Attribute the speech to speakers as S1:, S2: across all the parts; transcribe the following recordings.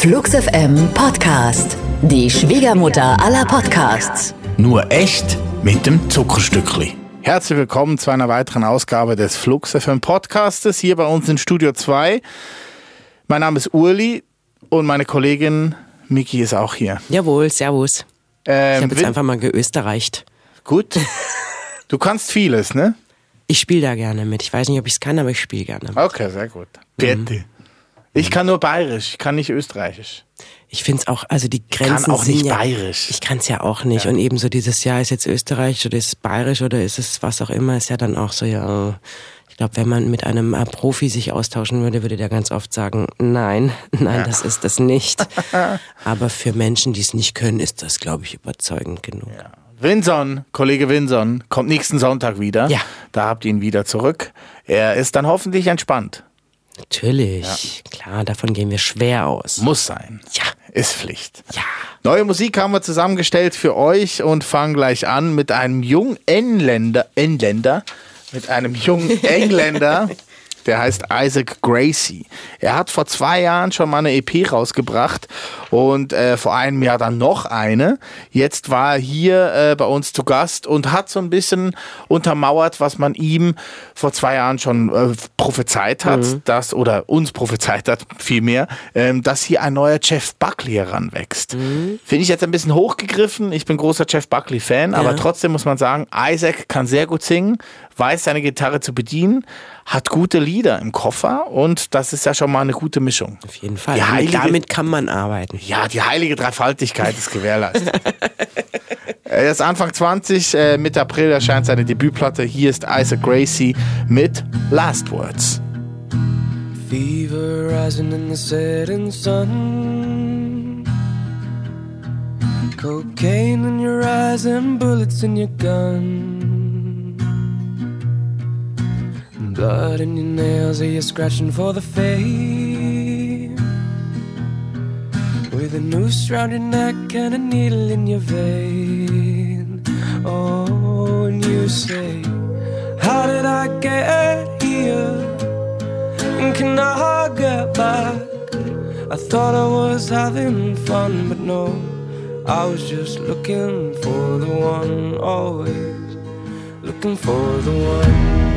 S1: Flux FM Podcast. Die Schwiegermutter aller Podcasts.
S2: Nur echt mit dem Zuckerstückli. Herzlich willkommen zu einer weiteren Ausgabe des Flux FM Podcastes hier bei uns in Studio 2. Mein Name ist Urli und meine Kollegin Miki ist auch hier.
S3: Jawohl, servus.
S2: Ähm,
S3: Ich habe jetzt einfach mal geösterreicht.
S2: Gut. Du kannst vieles, ne?
S3: Ich spiele da gerne mit. Ich weiß nicht, ob ich es kann, aber ich spiele gerne.
S2: Okay, sehr gut. Bitte. Ich kann nur bayerisch, ich kann nicht österreichisch.
S3: Ich finde es auch, also die
S2: kann
S3: Grenzen
S2: auch
S3: sind
S2: nicht
S3: ja,
S2: bayerisch.
S3: Ich kann es ja auch nicht. Und ebenso dieses Jahr ist jetzt Österreich oder ist es bayerisch oder ist es was auch immer, ist ja dann auch so, ja. Ich glaube, wenn man mit einem äh, Profi sich austauschen würde, würde der ganz oft sagen, nein, nein, das ist das nicht. aber für Menschen, die es nicht können, ist das, glaube ich, überzeugend genug.
S2: Winson, Kollege Winson, kommt nächsten Sonntag wieder.
S3: Ja.
S2: Da habt ihr ihn wieder zurück. Er ist dann hoffentlich entspannt.
S3: Natürlich, klar, davon gehen wir schwer aus.
S2: Muss sein.
S3: Ja.
S2: Ist Pflicht.
S3: Ja.
S2: Neue Musik haben wir zusammengestellt für euch und fangen gleich an mit einem jungen Engländer, Engländer, mit einem jungen Engländer, der heißt Isaac Gracie. Er hat vor zwei Jahren schon mal eine EP rausgebracht und äh, vor einem Jahr dann noch eine. Jetzt war er hier äh, bei uns zu Gast und hat so ein bisschen untermauert, was man ihm vor zwei Jahren schon äh, prophezeit hat, dass, oder uns prophezeit hat, vielmehr, ähm, dass hier ein neuer Jeff Buckley heranwächst. Finde ich jetzt ein bisschen hochgegriffen. Ich bin großer Jeff Buckley-Fan, aber trotzdem muss man sagen, Isaac kann sehr gut singen, weiß seine Gitarre zu bedienen, hat gute Lieder im Koffer und das ist ja schon mal eine gute Mischung.
S3: Auf jeden Fall.
S2: Die
S3: Damit-
S2: heilige-
S3: Damit kann man arbeiten.
S2: Ja, die heilige Dreifaltigkeit ist gewährleistet. er ist Anfang 20, äh, Mitte April erscheint seine Debütplatte. Hier ist Isaac Gracie mit Last Words.
S4: Fever rising in the setting sun. Cocaine in your eyes and bullets in your gun. Blood in your nails, are you scratching for the fame? With a noose round your neck and a needle in your vein. Oh, and you say, How did I get here? And can I get back? I thought I was having fun, but no, I was just looking for the one, always looking for the one.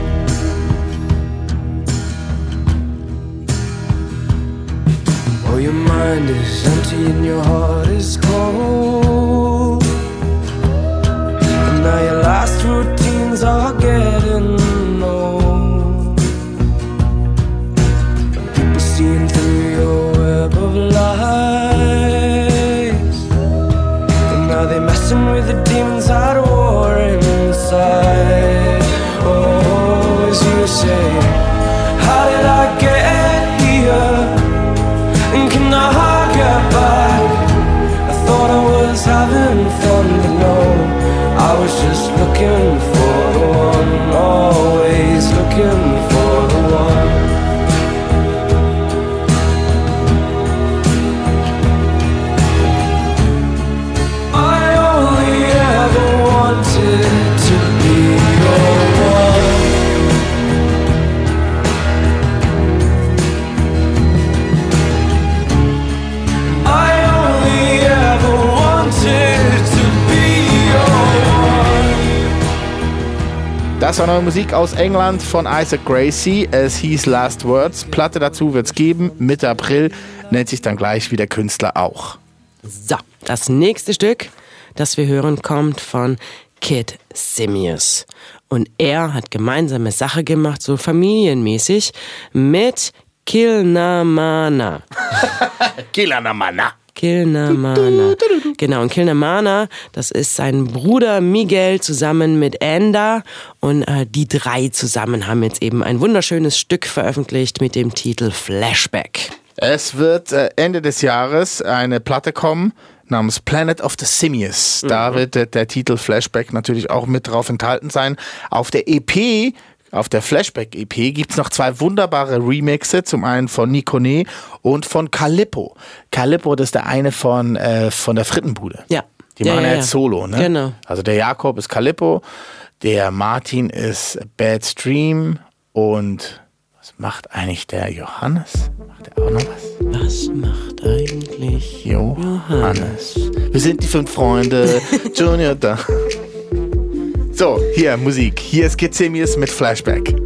S4: Your mind is empty and your heart is cold. And now your last
S2: Das war neue Musik aus England von Isaac Gracie. Es hieß Last Words. Platte dazu wird es geben. Mitte April nennt sich dann gleich wie der Künstler auch.
S3: So, das nächste Stück, das wir hören, kommt von Kid Simius. Und er hat gemeinsame Sache gemacht, so familienmäßig, mit Kilnamana.
S2: Kilanamana.
S3: Kilnamana. Genau, und Kilnamana, das ist sein Bruder Miguel zusammen mit Enda. Und äh, die drei zusammen haben jetzt eben ein wunderschönes Stück veröffentlicht mit dem Titel Flashback.
S2: Es wird äh, Ende des Jahres eine Platte kommen namens Planet of the Simius. Da wird der, der Titel Flashback natürlich auch mit drauf enthalten sein. Auf der EP, auf der Flashback-EP gibt es noch zwei wunderbare Remixe. Zum einen von Nikone und von Calippo. Calippo, das ist der eine von, äh, von der Frittenbude.
S3: Ja.
S2: Die
S3: Ja,
S2: machen
S3: ja,
S2: ja jetzt Solo, ne?
S3: Genau.
S2: Also der Jakob ist Calippo, der Martin ist Bad Stream und Was macht eigentlich der Johannes? Macht er auch noch was?
S3: Was macht eigentlich
S2: Johannes. Wir sind die fünf Freunde. Junior da. So, hier Musik. Hier ist Gezemius mit Flashback.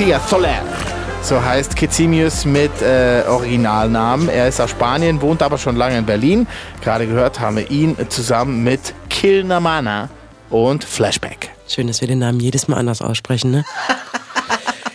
S2: García Soler. So heißt Kizimius mit äh, Originalnamen. Er ist aus Spanien, wohnt aber schon lange in Berlin. Gerade gehört haben wir ihn zusammen mit Kilnamana und Flashback.
S3: Schön, dass wir den Namen jedes Mal anders aussprechen, ne?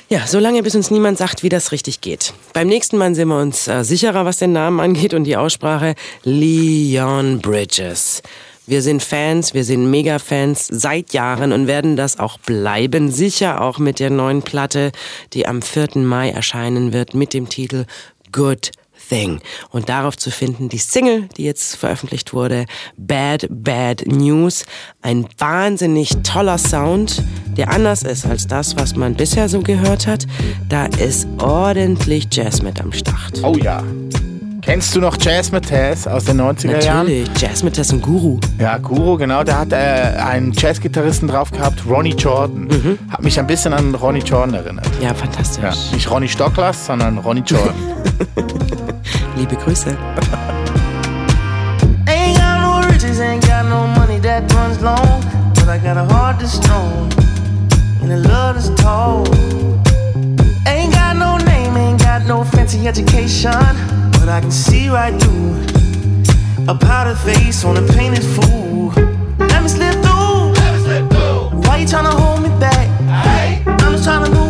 S3: Ja, solange bis uns niemand sagt, wie das richtig geht. Beim nächsten Mal sind wir uns äh, sicherer, was den Namen angeht und die Aussprache. Leon Bridges. Wir sind Fans, wir sind Mega-Fans seit Jahren und werden das auch bleiben. Sicher auch mit der neuen Platte, die am 4. Mai erscheinen wird mit dem Titel Good Thing. Und darauf zu finden die Single, die jetzt veröffentlicht wurde, Bad Bad News. Ein wahnsinnig toller Sound, der anders ist als das, was man bisher so gehört hat. Da ist ordentlich Jazz mit am Start.
S2: Oh ja. Kennst du noch Jazz Mataz aus den 90er Jahren?
S3: Natürlich, Jazz mit dessen Guru.
S2: Ja, Guru, genau. Der hat äh, einen Jazzgitarristen drauf gehabt, Ronnie Jordan. Hat mich ein bisschen an Ronnie Jordan erinnert.
S3: Ja, fantastisch.
S2: Ja, nicht Ronnie Stocklas, sondern Ronnie Jordan.
S3: Liebe Grüße.
S5: Ain't got no riches, ain't got no money that runs long. But I got a heart that's strong and a love that's tall. Ain't got no name, ain't got no fancy education. But I can see right through a powdered face on a painted fool. Let me slip through. Why you tryna hold me back? I'm just tryna move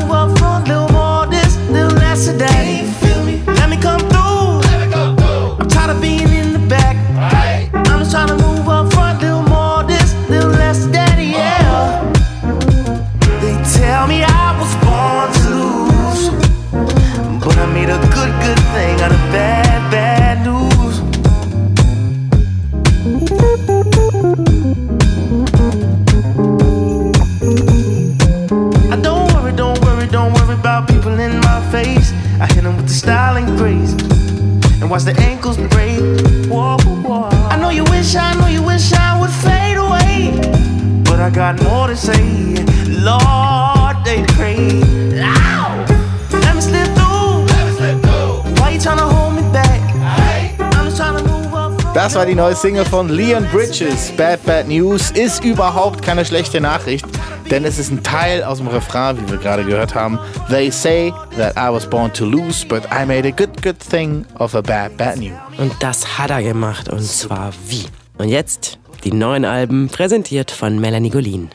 S2: war die neue Single von Leon Bridges. Bad Bad News ist überhaupt keine schlechte Nachricht, denn es ist ein Teil aus dem Refrain, wie wir gerade gehört haben. They say that I was born to lose, but I made a good, good thing of a bad, bad news.
S3: Und das hat er gemacht und zwar wie. Und jetzt die neuen Alben, präsentiert von Melanie Golin.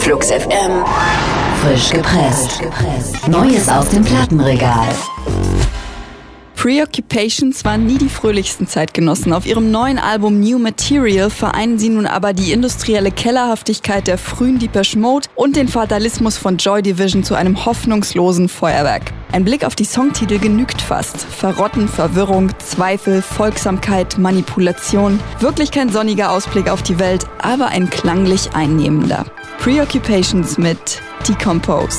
S1: Flux FM. Frisch gepresst. Neues aus dem Plattenregal.
S6: Preoccupations waren nie die fröhlichsten Zeitgenossen. Auf ihrem neuen Album New Material vereinen sie nun aber die industrielle Kellerhaftigkeit der frühen Depeche Mode und den Fatalismus von Joy Division zu einem hoffnungslosen Feuerwerk. Ein Blick auf die Songtitel genügt fast. Verrotten, Verwirrung, Zweifel, Folgsamkeit, Manipulation. Wirklich kein sonniger Ausblick auf die Welt, aber ein klanglich einnehmender. Preoccupations mit Decompose.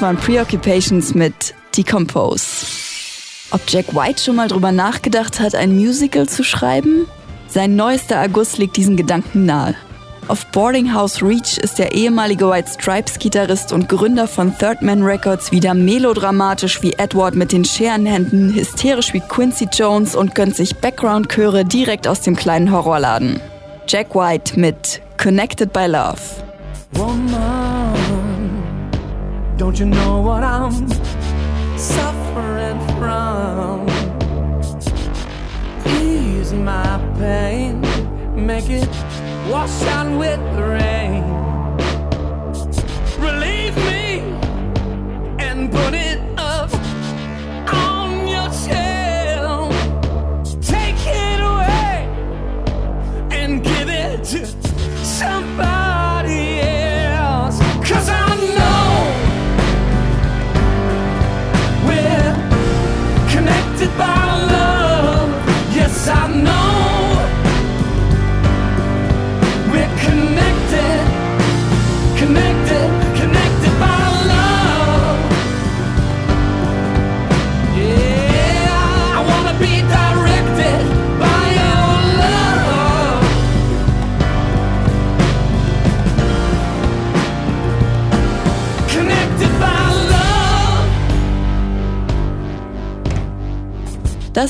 S6: Waren Preoccupations mit Decompose. Ob Jack White schon mal drüber nachgedacht hat, ein Musical zu schreiben? Sein neuester Erguss legt diesen Gedanken nahe. Auf Boarding House Reach ist der ehemalige White Stripes Gitarrist und Gründer von Third Man Records wieder melodramatisch wie Edward mit den Scherenhänden, hysterisch wie Quincy Jones und gönnt sich Background-Chöre direkt aus dem kleinen Horrorladen. Jack White mit Connected by Love.
S4: Woman, don't you know what I'm suffering from? Ease my pain, make it wash out with the rain. Relieve me and put it up on your tail. Take it away and give it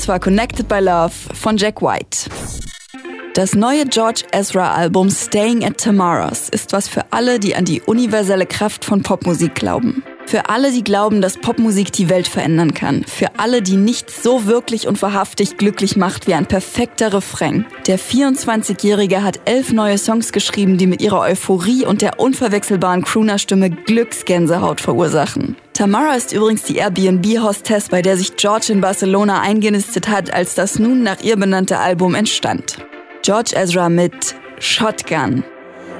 S6: Das war Connected by Love von Jack White. Das neue George Ezra Album Staying at Tamara's ist was für alle, die an die universelle Kraft von Popmusik glauben. Für alle, die glauben, dass Popmusik die Welt verändern kann. Für alle, die nichts so wirklich und wahrhaftig glücklich macht wie ein perfekter Refrain. Der 24-Jährige hat elf neue Songs geschrieben, die mit ihrer Euphorie und der unverwechselbaren Crooner-Stimme Glücksgänsehaut verursachen. Tamara ist übrigens die Airbnb-Hostess, bei der sich George in Barcelona eingenistet hat, als das nun nach ihr benannte Album entstand. George Ezra mit Shotgun.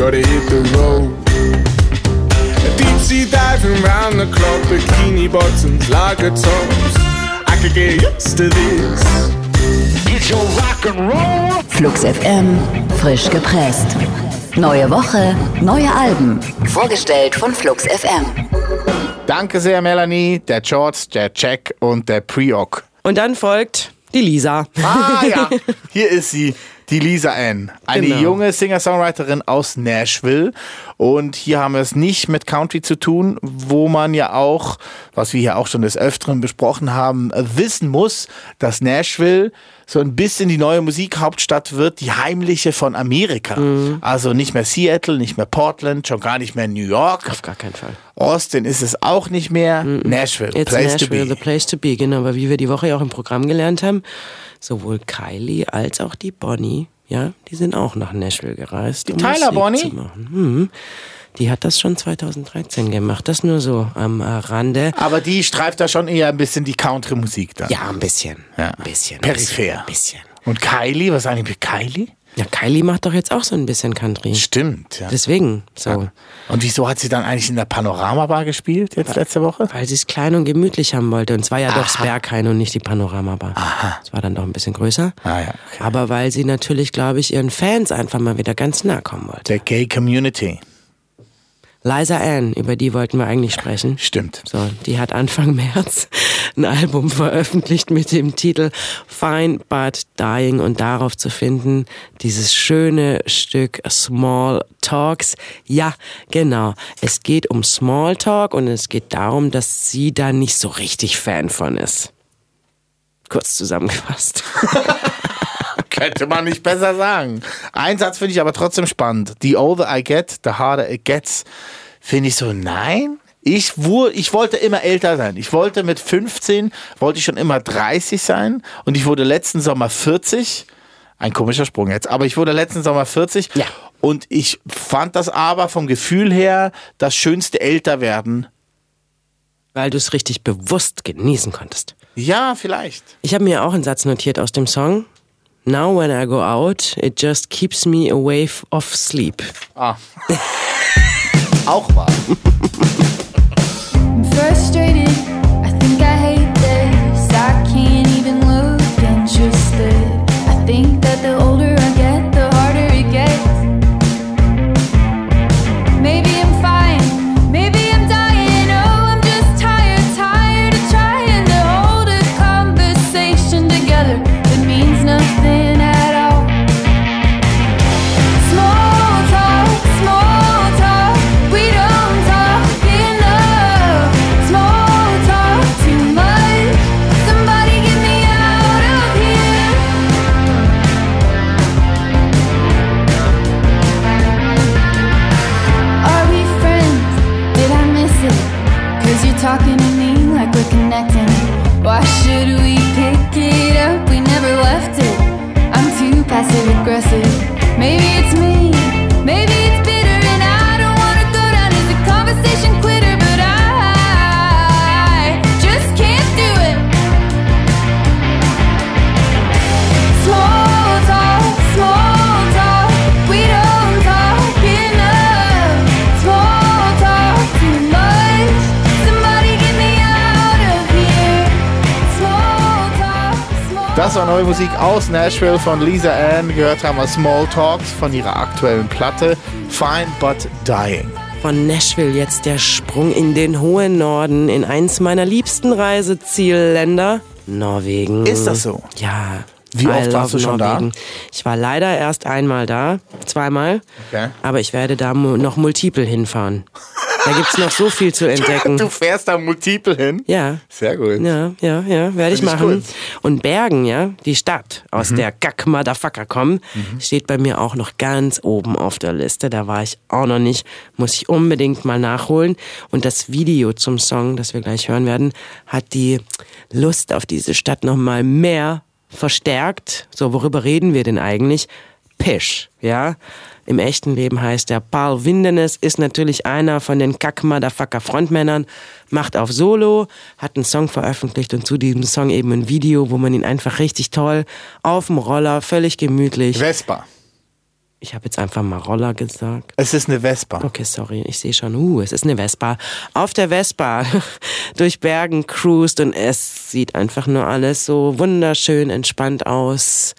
S7: gotta hit the road. Deep sea diving round the clock, bikini bottoms, lager tops. I could get used to this. Get your rock and roll.
S1: Flux FM, frisch gepresst. Neue Woche, neue Alben. Vorgestellt von Flux FM.
S2: Danke sehr, Melanie, der George, der Jack und der Preok.
S3: Und dann folgt Die Lisa.
S2: Ah ja, hier ist sie, die Lisa Ann. Eine
S3: Genau.
S2: junge Singer-Songwriterin aus Nashville. Und hier haben wir es nicht mit Country zu tun, wo man ja auch, was wir hier auch schon des Öfteren besprochen haben, wissen muss, dass Nashville so ein bisschen die neue Musikhauptstadt wird, die heimliche von Amerika.
S3: Mhm.
S2: Also nicht mehr Seattle, nicht mehr Portland, schon gar nicht mehr New York.
S3: Auf gar keinen Fall.
S2: Austin ist es auch nicht mehr. Nashville,
S3: It's
S2: place
S3: Nashville, the place to be, genau. Aber wie wir die Woche ja auch im Programm gelernt haben, sowohl Kylie als auch die Bonnie, ja, die sind auch nach Nashville gereist. Die
S2: Tyler Bonnie?
S3: Zu machen. Mhm. Die hat das schon 2013 gemacht. Das nur so am äh, Rande.
S2: Aber die streift da schon eher ein bisschen die Country-Musik dann.
S3: Ja, ein bisschen.
S2: Ja.
S3: Ein bisschen.
S2: Peripher.
S3: Ein bisschen.
S2: Und Kylie, was die mit Kylie?
S3: Ja, Kylie macht doch jetzt auch so ein bisschen Country.
S2: Stimmt, ja.
S3: Deswegen, so.
S2: Und wieso hat sie dann eigentlich in der Panorama-Bar gespielt jetzt letzte Woche?
S3: Weil sie es klein und gemütlich haben wollte. Und zwar ja doch das Berghain und nicht die Panoramabar. Aha. Es war dann doch ein bisschen größer.
S2: Ah ja, okay.
S3: Aber weil sie natürlich, glaube ich, ihren Fans einfach mal wieder ganz nah kommen wollte.
S2: Der Gay Community.
S3: Liza Ann, über die wollten wir eigentlich sprechen.
S2: Stimmt.
S3: So, die hat Anfang März ein Album veröffentlicht mit dem Titel Fine But Dying und darauf zu finden dieses schöne Stück Small Talks. Ja, genau. Es geht um Small Talk und es geht darum, dass sie da nicht so richtig Fan von ist. Kurz zusammengefasst.
S2: Könnte man nicht besser sagen. Ein Satz finde ich aber trotzdem spannend. The older I get, the harder it gets. Finde ich so, nein. Ich, wur, ich wollte immer älter sein. Ich wollte mit 15, wollte ich schon immer 30 sein. Und ich wurde letzten Sommer 40. Ein komischer Sprung jetzt. Aber ich wurde letzten Sommer 40.
S3: Ja.
S2: Und ich fand das aber vom Gefühl her das schönste Älterwerden.
S3: Weil du es richtig bewusst genießen konntest.
S2: Ja, vielleicht.
S3: Ich habe mir auch einen Satz notiert aus dem Song. Now when I go out, it just keeps me away of sleep.
S2: Ah. Auch wahr.
S8: I'm frustrated.
S2: Musik aus Nashville von Lisa Ann. Gehört haben wir Small Talks von ihrer aktuellen Platte Fine But Dying.
S3: Von Nashville jetzt der Sprung in den hohen Norden, in eins meiner liebsten Reisezielländer, Norwegen.
S2: Ist das so?
S3: Ja.
S2: Wie oft warst du schon da?
S3: Ich war leider erst einmal da, zweimal.
S2: Okay.
S3: Aber ich werde da noch multiple hinfahren. Da gibt's noch so viel zu entdecken.
S2: Du fährst da multiple hin?
S3: Ja.
S2: Sehr gut.
S3: Ja, ja, ja, werde ich machen.
S2: cool. Mhm.
S3: Und Bergen, ja, die Stadt, aus der Gack Motherfucker kommen, steht bei mir auch noch ganz oben auf der Liste. Da war ich auch noch nicht, muss ich unbedingt mal nachholen. Und das Video zum Song, das wir gleich hören werden, hat die Lust auf diese Stadt noch mal mehr verstärkt. So, worüber reden wir denn eigentlich? Pish, ja. Im echten Leben heißt er Paul Windenes, ist natürlich einer von den Kack-Motherfucker Frontmännern, macht auf Solo, hat einen Song veröffentlicht und zu diesem Song eben ein Video, wo man ihn einfach richtig toll auf dem Roller, völlig gemütlich.
S2: Vespa.
S3: Ich habe jetzt einfach mal Roller gesagt.
S2: Es ist eine Vespa.
S3: Okay, sorry, ich sehe schon, uh, es ist eine Vespa. Auf der Vespa durch Bergen cruist und es sieht einfach nur alles so wunderschön entspannt aus.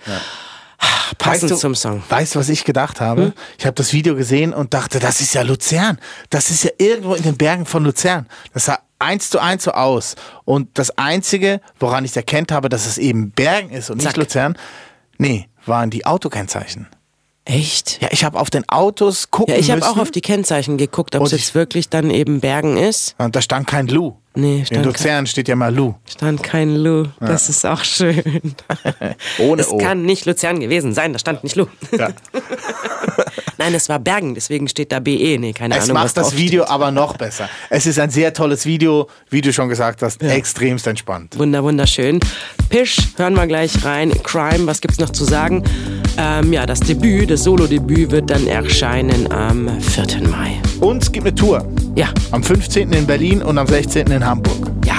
S3: Passend
S2: weißt du,
S3: zum Song.
S2: Weißt du, was ich gedacht habe?
S3: Hm?
S2: Ich habe das Video gesehen und dachte, das ist ja Luzern. Das ist ja irgendwo in den Bergen von Luzern. Das sah eins zu eins so aus. Und das Einzige, woran ich erkennt habe, dass es eben Bergen ist und nicht
S3: Zack.
S2: Luzern, nee, waren die Autokennzeichen.
S3: Echt?
S2: Ja, ich habe auf den Autos gucken
S3: Ja, ich habe auch auf die Kennzeichen geguckt, ob es jetzt wirklich dann eben Bergen ist.
S2: und da stand kein Lu.
S3: Nee,
S2: In
S3: stand, kein,
S2: Luzern steht ja mal Lu.
S3: stand kein Lu. Das ist auch schön.
S2: Ohne
S3: es
S2: O.
S3: kann nicht Luzern gewesen sein, da stand nicht Lu.
S2: Ja.
S3: Nein, es war Bergen, deswegen steht da BE. Nee, keine
S2: Es
S3: Ahnung. was
S2: macht das Video
S3: steht.
S2: aber noch besser. Es ist ein sehr tolles Video, wie du schon gesagt hast, extremst entspannt.
S3: Wunder, wunderschön. Pish, hören wir gleich rein. Crime, was gibt's noch zu sagen? Ähm, ja, das Debüt, das Solo-Debüt wird dann erscheinen am 4. Mai.
S2: Und es gibt eine Tour.
S3: Ja,
S2: Am 15. in Berlin und am 16. in Hamburg.
S3: ja.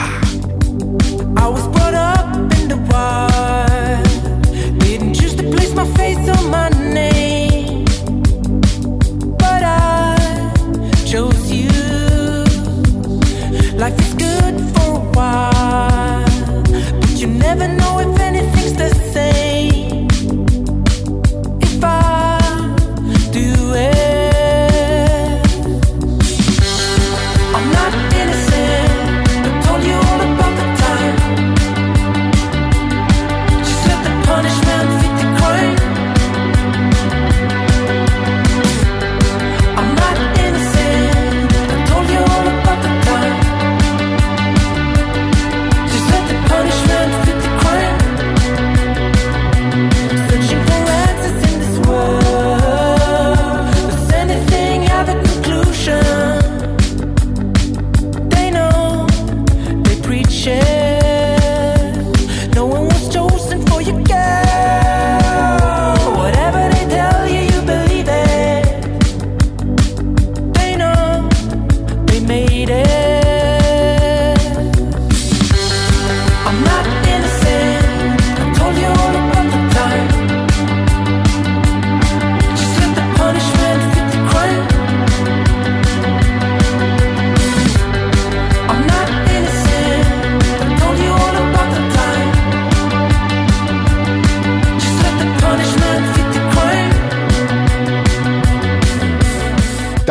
S4: I was brought up in the wild. Didn't choose to place my face on my name.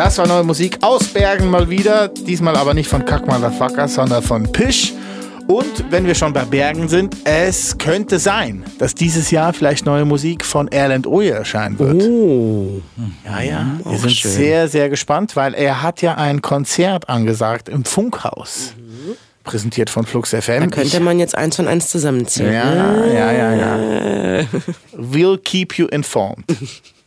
S2: Das war neue Musik aus Bergen mal wieder. Diesmal aber nicht von Kack Motherfucker, sondern von Pish. Und wenn wir schon bei Bergen sind, es könnte sein, dass dieses Jahr vielleicht neue Musik von Erland Oye erscheinen wird.
S3: Oh,
S2: Ja, ja. Wir
S3: auch
S2: sind
S3: schön.
S2: sehr, sehr gespannt, weil er hat ja ein Konzert angesagt im Funkhaus. Präsentiert von Flux FM.
S3: da könnte man jetzt eins von eins zusammenziehen.
S2: Ja, ja, ja, ja. We'll keep you informed.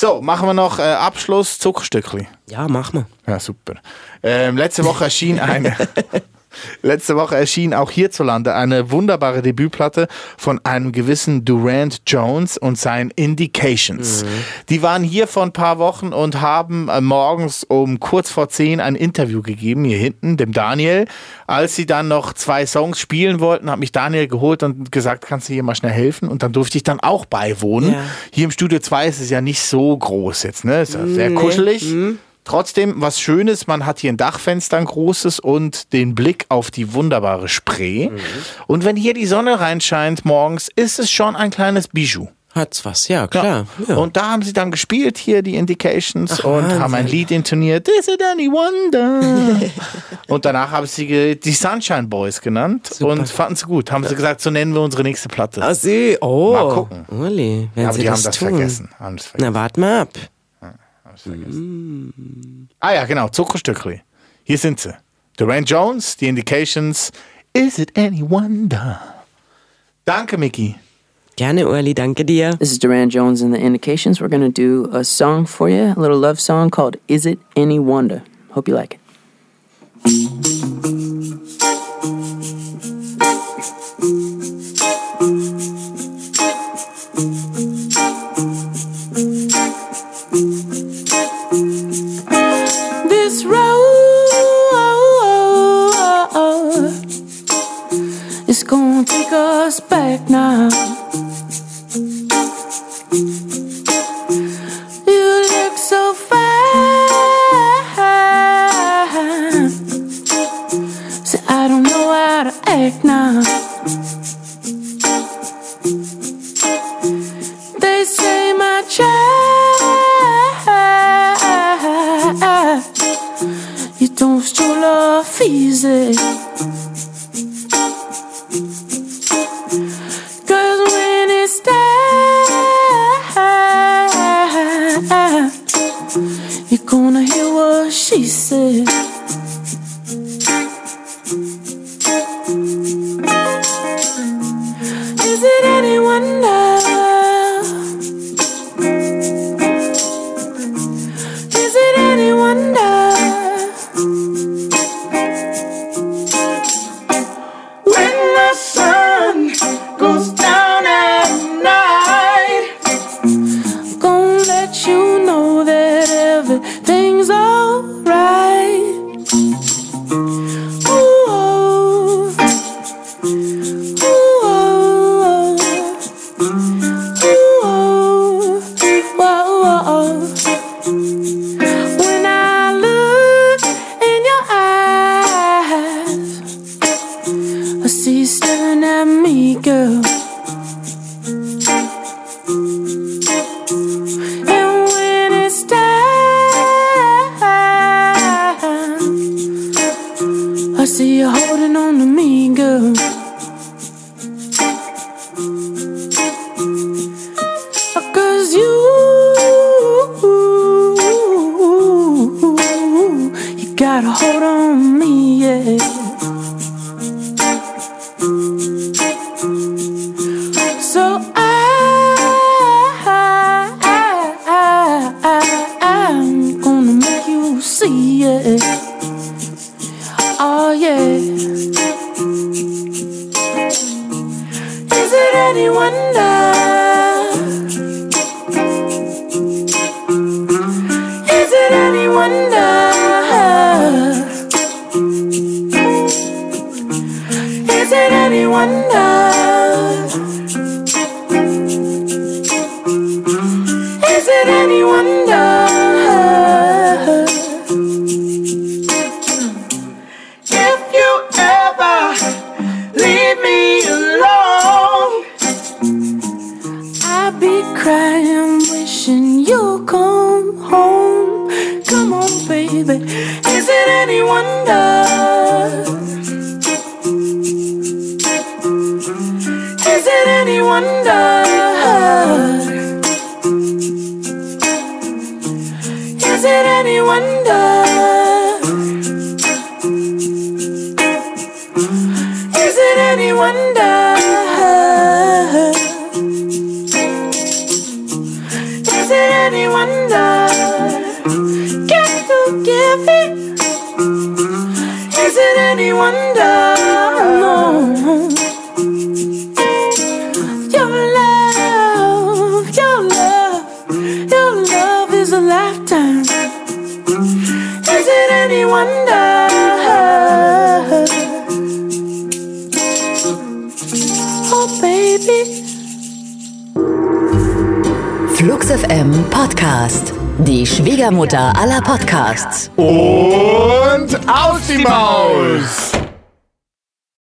S2: So, machen wir noch äh, Abschluss Zuckerstückli.
S3: Ja, mach mal.
S2: Ja, super. Ähm, letzte Woche erschien eine. Letzte Woche erschien auch hierzulande eine wunderbare Debütplatte von einem gewissen Durant Jones und seinen Indications. Die waren hier vor ein paar Wochen und haben äh, morgens um kurz vor zehn ein Interview gegeben, hier hinten, dem Daniel. Als sie dann noch zwei Songs spielen wollten, hat mich Daniel geholt und gesagt, kannst du hier mal schnell helfen? Und dann durfte ich dann auch beiwohnen.
S3: Ja.
S2: Hier im Studio 2 ist es ja nicht so groß jetzt, ne? Ist ja sehr kuschelig. Trotzdem was Schönes, man hat hier ein Dachfenster, ein großes und den Blick auf die wunderbare Spree. Und wenn hier die Sonne reinscheint morgens, ist es schon ein kleines Bijou.
S3: Hat's was, ja, klar. Ja.
S2: Und da haben sie dann gespielt, hier die Indications, und
S3: Wahnsinn.
S2: haben ein Lied intoniert. Is it any wonder? und danach haben sie die Sunshine Boys genannt und fanden es gut. Haben sie gesagt, so nennen wir unsere nächste Platte.
S3: Ah, sie, oh.
S2: Mal gucken.
S3: Uli, wenn
S2: Aber
S3: sie
S2: die
S3: das
S2: haben das
S3: tun.
S2: vergessen. Haben das vergessen.
S3: Na, wart mal ab.
S2: Ah ja, genau, Zuckerstückli. Hier sind sie. Durant Jones, The Indications. Is it any wonder? Danke, Mickey.
S3: Gerne, Uli, danke dir.
S9: This is Duran Jones and the Indications. We're going to do a song for you, a little love song called Is It Any Wonder? Hope you like it. now. You look so fine. So I don't know how to act now.
S5: They say
S9: my child, you don't show love easy. anyone knows. did
S1: anyone die? Podcast. Die Schwiegermutter aller Podcasts.
S2: Und aus die Maus!